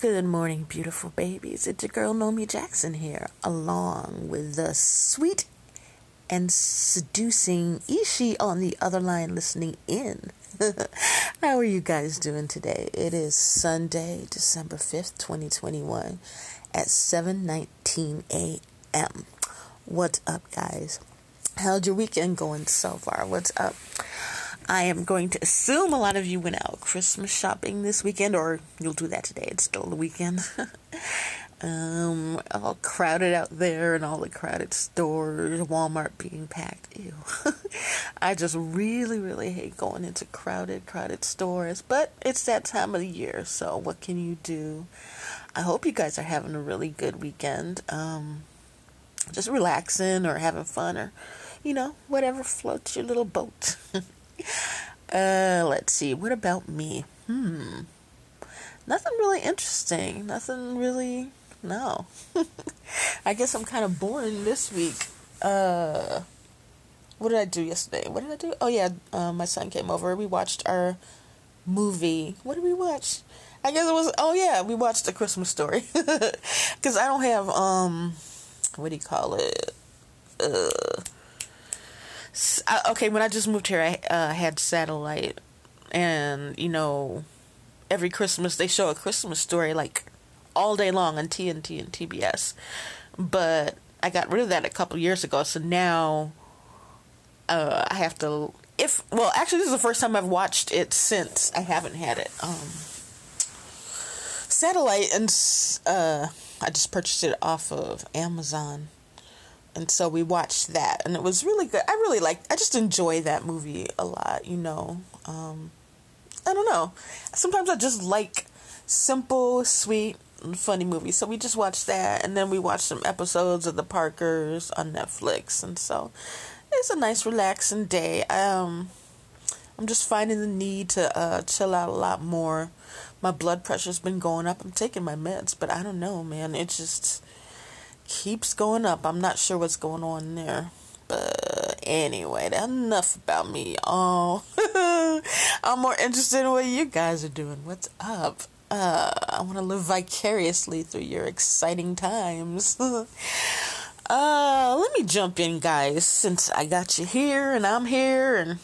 Good morning, beautiful babies. It's your girl Nomi Jackson here, along with the sweet and seducing Ishi on the other line listening in. How are you guys doing today? It is Sunday, December 5th, 2021 at 7:19 a.m. What's up, guys? How's your weekend going so far? What's up? I am going to assume a lot of you went out Christmas shopping this weekend, or you'll do that today. It's still the weekend. um, all crowded out there and all the crowded stores, Walmart being packed. Ew. I just really, really hate going into crowded, crowded stores, but it's that time of the year, so what can you do? I hope you guys are having a really good weekend. Um, just relaxing or having fun or, you know, whatever floats your little boat. uh, let's see. What about me? Hmm. Nothing really interesting. Nothing really. No. I guess I'm kind of boring this week. Uh, what did I do yesterday? What did I do? Oh yeah, uh, my son came over. We watched our movie. What did we watch? I guess it was. Oh yeah, we watched A Christmas Story. Because I don't have um, what do you call it? Uh okay, when I just moved here, I uh, had satellite, and you know, every Christmas they show a Christmas story like all day long on TNT and TBS. But I got rid of that a couple years ago, so now uh, I have to. If well, actually, this is the first time I've watched it since I haven't had it. Um, satellite, and uh, I just purchased it off of Amazon and so we watched that and it was really good. I really like i just enjoy that movie a lot you know? Um, i don't know. Sometimes i just like simple sweet funny movies. So we just watched that and then we watched some episodes of the parkers on netflix. And so it's a nice relaxing day. Um, i'm just finding the need to uh, chill out a lot more. My blood pressure's been going up. I'm taking my meds but i don't know man. It's just keeps going up. I'm not sure what's going on there. But anyway, enough about me. Oh, I'm more interested in what you guys are doing. What's up? Uh, I want to live vicariously through your exciting times. uh, let me jump in, guys, since I got you here and I'm here and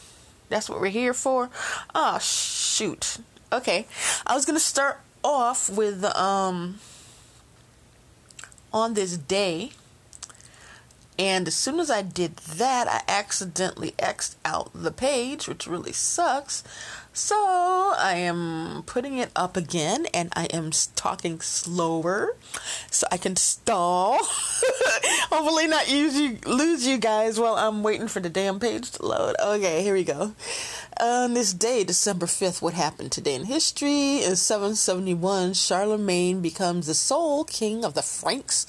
that's what we're here for. Oh, shoot. Okay. I was going to start off with, um, on this day. And as soon as I did that, I accidentally X'd out the page, which really sucks. So I am putting it up again and I am talking slower so I can stall. Hopefully, not use you, lose you guys while I'm waiting for the damn page to load. Okay, here we go. On this day, December 5th, what happened today in history? In 771, Charlemagne becomes the sole king of the Franks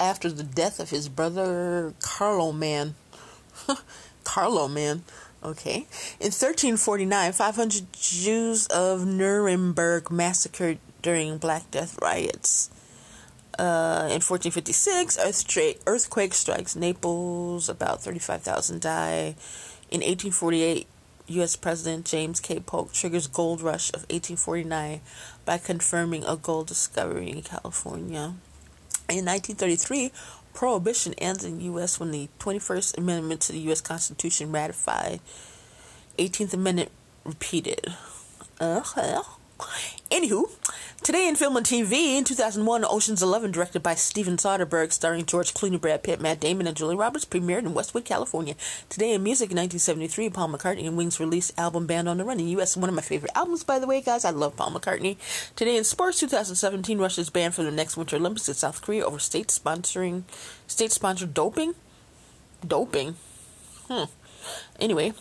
after the death of his brother Carloman. Carloman. Okay. In 1349, 500 Jews of Nuremberg massacred during Black Death riots. Uh, in 1456, earthquake strikes Naples, about 35,000 die. In 1848, U.S. President James K. Polk triggers gold rush of 1849 by confirming a gold discovery in California. In 1933, prohibition ends in the U.S. when the 21st Amendment to the U.S. Constitution ratified. 18th Amendment repeated. Uh-huh. Anywho, today in film and TV, in 2001, Ocean's Eleven, directed by Steven Soderbergh, starring George Clooney, Brad Pitt, Matt Damon, and Julia Roberts, premiered in Westwood, California. Today in music, in 1973, Paul McCartney and Wings released album Band on the Run in U.S. One of my favorite albums, by the way, guys. I love Paul McCartney. Today in sports, 2017, Russia's banned from the next Winter Olympics in South Korea over state sponsoring, state-sponsored doping. Doping. Hmm. Anyway,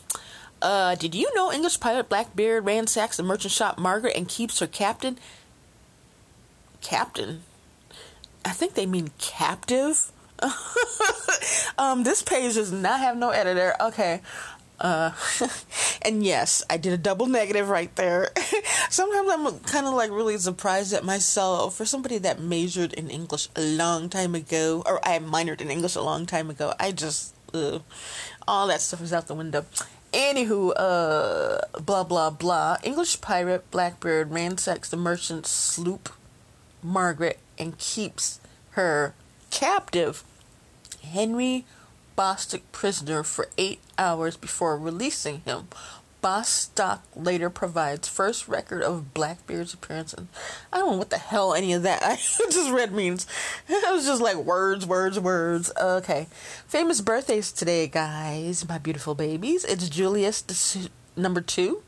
uh, did you know English pilot Blackbeard ransacks the merchant shop Margaret and keeps her captain? Captain? I think they mean captive. um, this page does not have no editor. Okay. Uh, and yes, I did a double negative right there. Sometimes I'm kind of like really surprised at myself for somebody that majored in English a long time ago, or I minored in English a long time ago. I just, uh, all that stuff is out the window. Anywho, uh, blah blah blah. English pirate Blackbeard ransacks the merchant sloop. Margaret and keeps her captive, Henry Bostock, prisoner for eight hours before releasing him. Bostock later provides first record of Blackbeard's appearance. And I don't know what the hell any of that I just read means. It was just like words, words, words. Okay. Famous birthdays today, guys. My beautiful babies. It's Julius number two.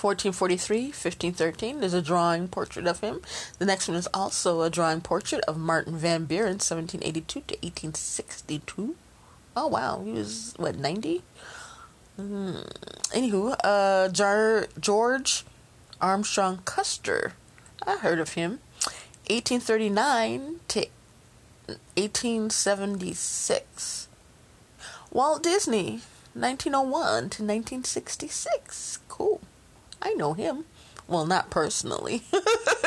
1443, 1513. There's a drawing portrait of him. The next one is also a drawing portrait of Martin Van Buren, 1782 to 1862. Oh, wow. He was, what, 90? Mm. Anywho, uh, George Armstrong Custer. I heard of him. 1839 to 1876. Walt Disney, 1901 to 1966. Cool. I know him. Well, not personally.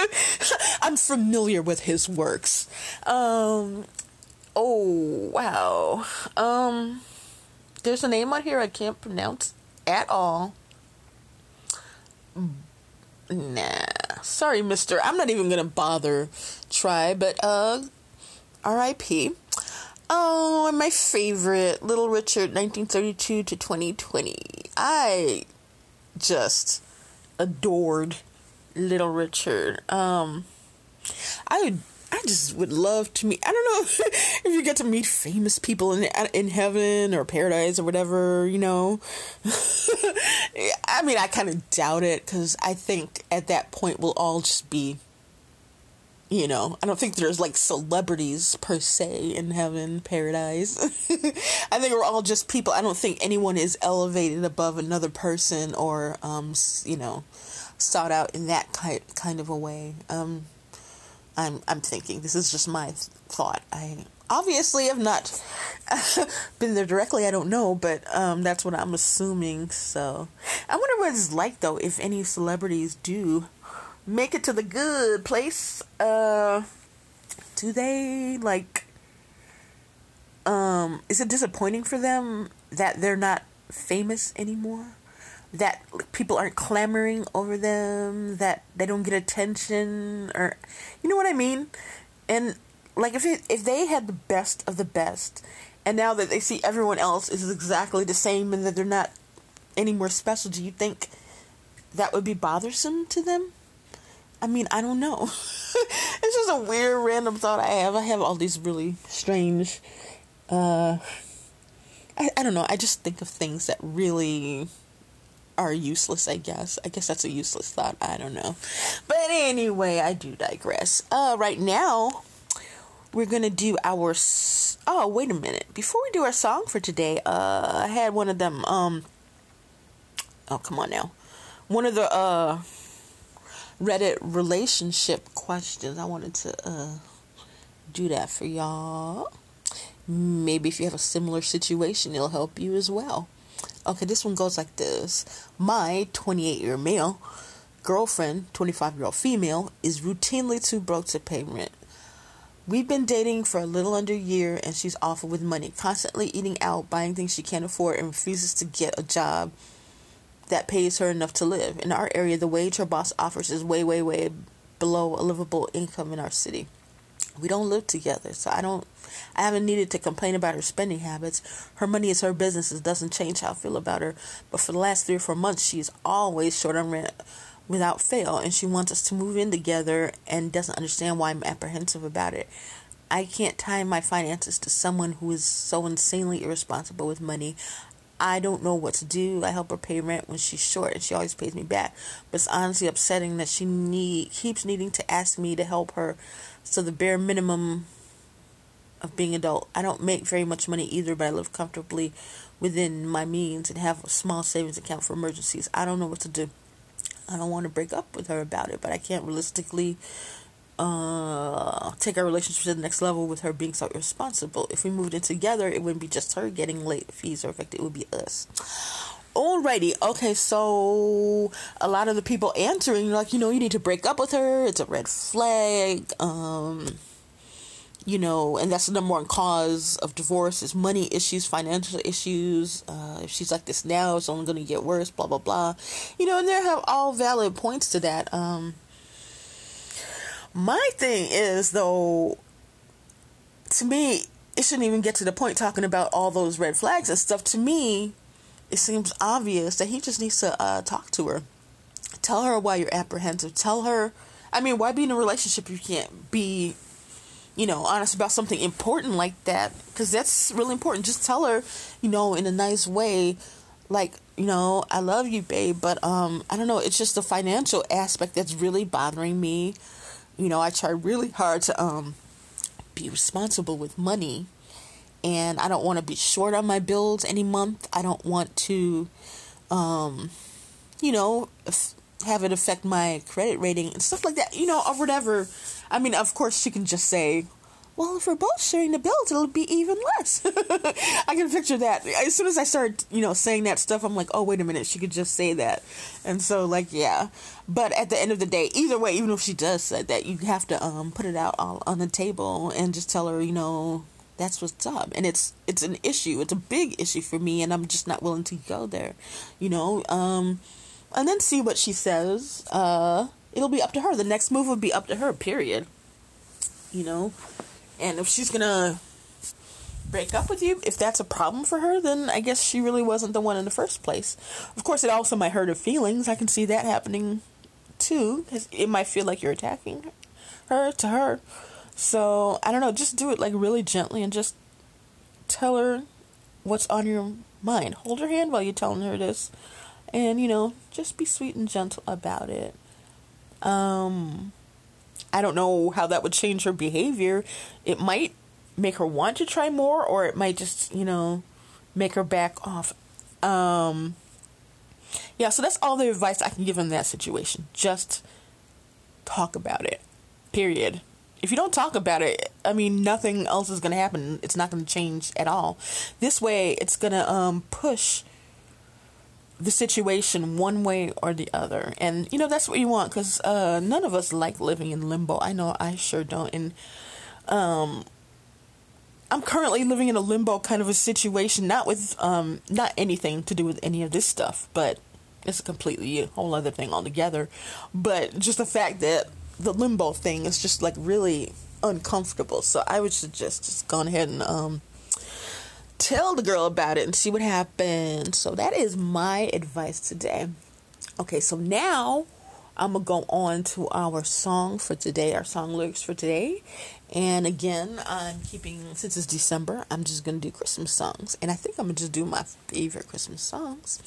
I'm familiar with his works. Um, oh, wow. Um, there's a name on here I can't pronounce at all. Nah. Sorry, mister. I'm not even going to bother try, but, uh, R.I.P. Oh, and my favorite, Little Richard, 1932 to 2020. I just adored Little Richard. Um, I I just would love to meet. I don't know if you get to meet famous people in in heaven or paradise or whatever. You know, I mean, I kind of doubt it because I think at that point we'll all just be. You know, I don't think there's like celebrities per se in heaven, paradise. I think we're all just people. I don't think anyone is elevated above another person or, um, you know, sought out in that kind kind of a way. Um, I'm I'm thinking this is just my thought. I obviously have not been there directly. I don't know, but um, that's what I'm assuming. So I wonder what it's like though if any celebrities do make it to the good place. Uh, do they like? Um, is it disappointing for them that they're not famous anymore? that people aren't clamoring over them, that they don't get attention, or you know what I mean? And like if it, if they had the best of the best, and now that they see everyone else is exactly the same and that they're not any more special, do you think that would be bothersome to them? I mean, I don't know. it's just a weird random thought I have. I have all these really strange uh I, I don't know, I just think of things that really are useless, I guess. I guess that's a useless thought. I don't know. But anyway, I do digress. Uh, right now, we're going to do our. Oh, wait a minute. Before we do our song for today, uh, I had one of them. Um, oh, come on now. One of the uh, Reddit relationship questions. I wanted to uh, do that for y'all. Maybe if you have a similar situation, it'll help you as well. Okay, this one goes like this. My 28 year male girlfriend, 25 year old female, is routinely too broke to pay rent. We've been dating for a little under a year and she's awful with money, constantly eating out, buying things she can't afford, and refuses to get a job that pays her enough to live. In our area, the wage her boss offers is way, way, way below a livable income in our city. We don't live together, so I don't I haven't needed to complain about her spending habits. Her money is her business. It doesn't change how I feel about her. But for the last three or four months, she's always short on rent without fail. And she wants us to move in together and doesn't understand why I'm apprehensive about it. I can't tie my finances to someone who is so insanely irresponsible with money. I don't know what to do. I help her pay rent when she's short and she always pays me back. But it's honestly upsetting that she need keeps needing to ask me to help her. So the bare minimum of being adult. I don't make very much money either, but I live comfortably within my means and have a small savings account for emergencies. I don't know what to do. I don't want to break up with her about it, but I can't realistically uh, take our relationship to the next level with her being so irresponsible. If we moved in together, it wouldn't be just her getting late fees or affected, it would be us. Alrighty, okay, so a lot of the people answering, like, you know, you need to break up with her, it's a red flag, um, you know, and that's the number one cause of divorce is money issues, financial issues. Uh, if she's like this now, it's only going to get worse. Blah blah blah. You know, and there have all valid points to that. Um, My thing is, though, to me, it shouldn't even get to the point talking about all those red flags and stuff. To me, it seems obvious that he just needs to uh, talk to her. Tell her why you're apprehensive. Tell her, I mean, why be in a relationship you can't be, you know, honest about something important like that? Because that's really important. Just tell her, you know, in a nice way, like, you know, I love you, babe, but um, I don't know. It's just the financial aspect that's really bothering me. You know, I try really hard to um be responsible with money and I don't want to be short on my bills any month. I don't want to, um, you know, have it affect my credit rating and stuff like that, you know, or whatever. I mean, of course, she can just say, well, if we're both sharing the bills, it'll be even less. I can picture that. As soon as I start, you know, saying that stuff, I'm like, oh, wait a minute, she could just say that. And so, like, yeah. But at the end of the day, either way, even if she does say that, you have to um put it out all on the table and just tell her, you know, that's what's up. And it's it's an issue. It's a big issue for me, and I'm just not willing to go there, you know. Um, and then see what she says. Uh, it'll be up to her. The next move will be up to her. Period. You know. And if she's gonna break up with you, if that's a problem for her, then I guess she really wasn't the one in the first place. Of course, it also might hurt her feelings. I can see that happening too, because it might feel like you're attacking her to her. So I don't know. Just do it like really gently and just tell her what's on your mind. Hold her hand while you're telling her this, and you know, just be sweet and gentle about it. Um, I don't know how that would change her behavior. It might make her want to try more, or it might just, you know, make her back off. Um, yeah, so that's all the advice I can give in that situation. Just talk about it. Period. If you don't talk about it, I mean, nothing else is going to happen. It's not going to change at all. This way, it's going to um, push the situation one way or the other. And, you know, that's what you want because uh, none of us like living in limbo. I know I sure don't. And um, I'm currently living in a limbo kind of a situation, not with, um, not anything to do with any of this stuff, but it's a completely a whole other thing altogether. But just the fact that the limbo thing is just like really uncomfortable. So I would suggest just go ahead and, um, tell the girl about it and see what happens. So that is my advice today. Okay, so now I'm gonna go on to our song for today, our song lyrics for today. And again, I'm keeping since it's December, I'm just gonna do Christmas songs. And I think I'm gonna just do my favorite Christmas songs.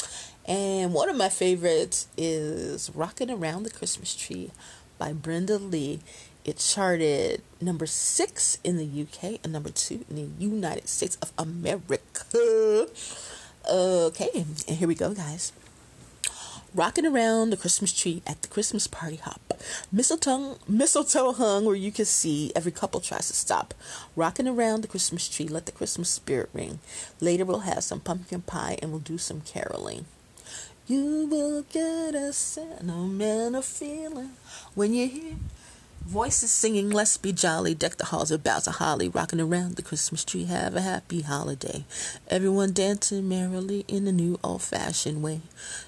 And one of my favorites is Rocking Around the Christmas Tree by Brenda Lee. It charted number six in the UK and number two in the United States of America. Okay, and here we go, guys. Rocking around the Christmas tree at the Christmas party hop. Mistletoe, mistletoe hung where you can see every couple tries to stop. Rocking around the Christmas tree, let the Christmas spirit ring. Later we'll have some pumpkin pie and we'll do some caroling. You will get a sentimental feeling when you hear Voices singing, let's be jolly, deck the halls with boughs of holly, rocking around the Christmas tree, have a happy holiday. Everyone dancing merrily in a new old fashioned way.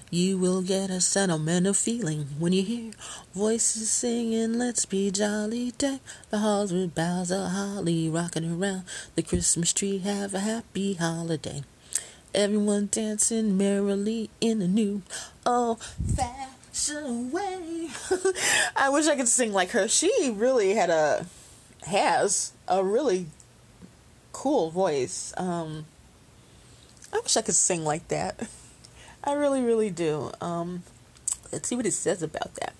You will get a sentimental feeling when you hear voices singing, let's be jolly, deck the halls with boughs of holly, rocking around the Christmas tree, have a happy holiday. Everyone dancing merrily in a new old fashioned I wish I could sing like her. She really had a has a really cool voice. Um, I wish I could sing like that. I really, really do. Um, let's see what it says about that.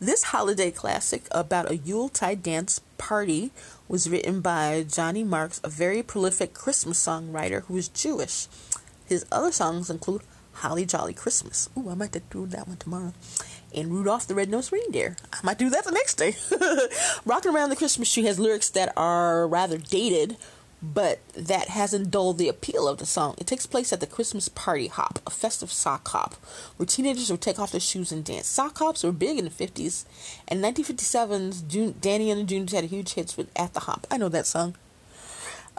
This holiday classic about a Yuletide dance party was written by Johnny Marks, a very prolific Christmas songwriter who is Jewish. His other songs include Holly Jolly Christmas. Ooh, I might do that one tomorrow. And Rudolph the Red-Nosed Reindeer. I might do that the next day. Rocking Around the Christmas Tree has lyrics that are rather dated, but that hasn't dulled the appeal of the song. It takes place at the Christmas party hop, a festive sock hop, where teenagers would take off their shoes and dance. Sock hops were big in the 50s, and 1957's June, Danny and the Juniors had a huge hits with At the Hop. I know that song.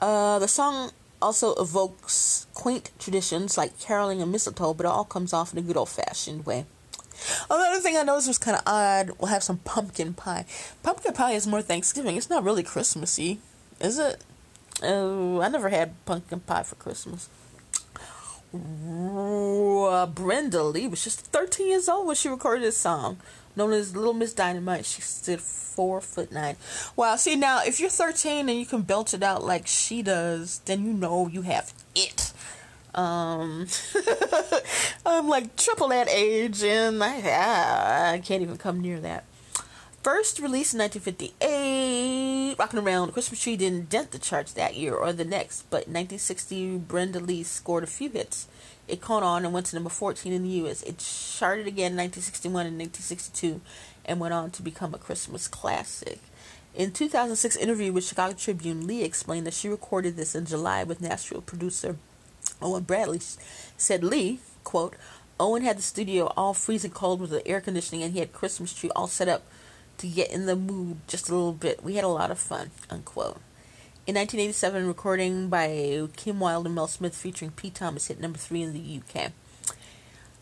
Uh, the song also evokes quaint traditions like caroling and mistletoe, but it all comes off in a good old fashioned way. Another thing I noticed was kind of odd. We'll have some pumpkin pie. Pumpkin pie is more Thanksgiving. It's not really Christmassy, is it? Oh, I never had pumpkin pie for Christmas. Uh, Brenda Lee was just 13 years old when she recorded this song, known as Little Miss Dynamite. She stood four foot nine. Wow, see now, if you're 13 and you can belt it out like she does, then you know you have it. Um, I'm like triple that age, and I, I can't even come near that. First released in 1958, Rocking Around the Christmas Tree didn't dent the charts that year or the next, but 1960, Brenda Lee scored a few hits. It caught on and went to number 14 in the U.S. It charted again in 1961 and 1962 and went on to become a Christmas classic. In 2006 interview with Chicago Tribune, Lee explained that she recorded this in July with Nashville producer Owen Bradley. Said Lee, quote, Owen had the studio all freezing cold with the air conditioning and he had Christmas tree all set up to get in the mood just a little bit. We had a lot of fun, unquote. In 1987, recording by Kim Wilde and Mel Smith featuring Pete Thomas hit number three in the UK.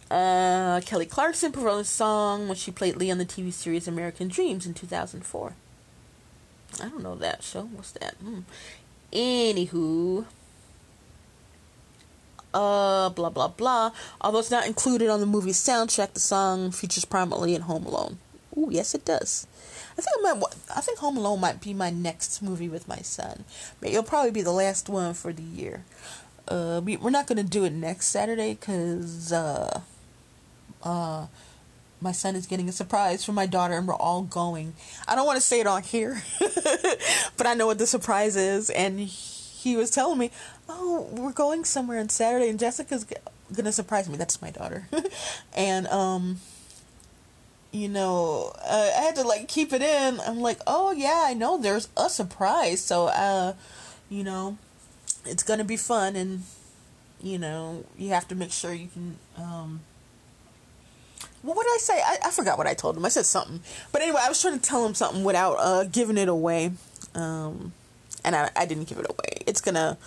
Uh, Kelly Clarkson performed the song when she played Lee on the TV series American Dreams in 2004. I don't know that show. What's that? Hmm. Anywho, uh, blah blah blah. Although it's not included on the movie's soundtrack, the song features prominently in Home Alone. Ooh, yes, it does. I think I might. I think Home Alone might be my next movie with my son. But it'll probably be the last one for the year. Uh, we, we're not gonna do it next Saturday because uh, uh, my son is getting a surprise from my daughter, and we're all going. I don't want to say it on here, but I know what the surprise is, and he was telling me, "Oh, we're going somewhere on Saturday, and Jessica's gonna surprise me." That's my daughter, and um you know, uh, I had to like keep it in. I'm like, oh yeah, I know there's a surprise. So, uh, you know, it's gonna be fun, and you know, you have to make sure you can. Um, what did I say? I, I forgot what I told him. I said something, but anyway, I was trying to tell him something without uh, giving it away, um, and I, I didn't give it away. It's gonna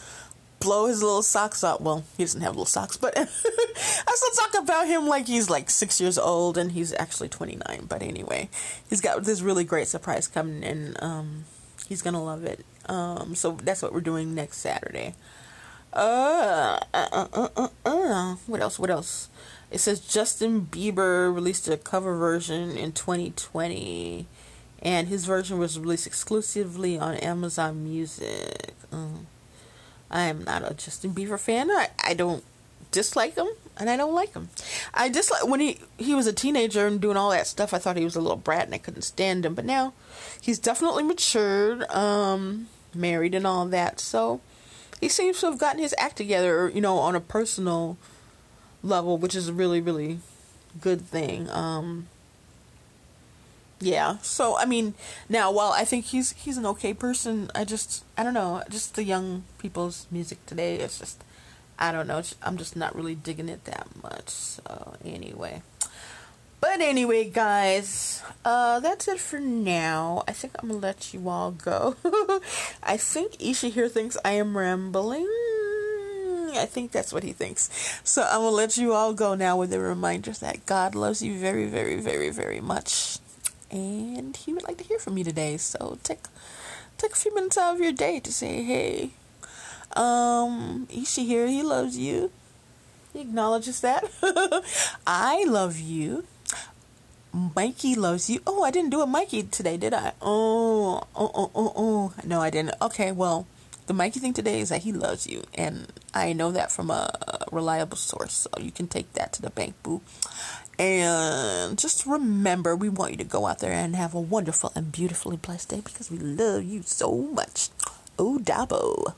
blow his little socks out. Well, he doesn't have little socks, but I still talk about him like he's like six years old and he's actually 29. But anyway, he's got this really great surprise coming and um, he's gonna love it. Um, so that's what we're doing next Saturday. Uh, uh, uh, uh, uh, what else? What else? It says Justin Bieber released a cover version in 2020, and his version was released exclusively on Amazon Music. Uh, I am not a Justin Bieber fan. I, I don't dislike him and I don't like him. I dislike when he he was a teenager and doing all that stuff. I thought he was a little brat and I couldn't stand him. But now he's definitely matured, um, married and all that. So he seems to have gotten his act together, you know, on a personal level, which is a really really good thing. Um, yeah. So I mean, now while I think he's he's an okay person, I just I don't know, just the young people's music today. It's just I don't know. I'm just not really digging it that much. So anyway. But anyway, guys, uh, that's it for now. I think I'm gonna let you all go. I think Ishi here thinks I am rambling. I think that's what he thinks. So I'm gonna let you all go now with a reminder that God loves you very, very, very, very much and he would like to hear from you today. So take take a few minutes out of your day to say, "Hey, um, Ishi here. He loves you. He acknowledges that. I love you. Mikey loves you. Oh, I didn't do a Mikey today, did I? Oh, oh, oh, oh, oh. No, I didn't. Okay, well, the Mikey thing today is that he loves you, and I know that from a reliable source. So you can take that to the bank, boo. And just remember, we want you to go out there and have a wonderful and beautifully blessed day because we love you so much. Oh, Dabo.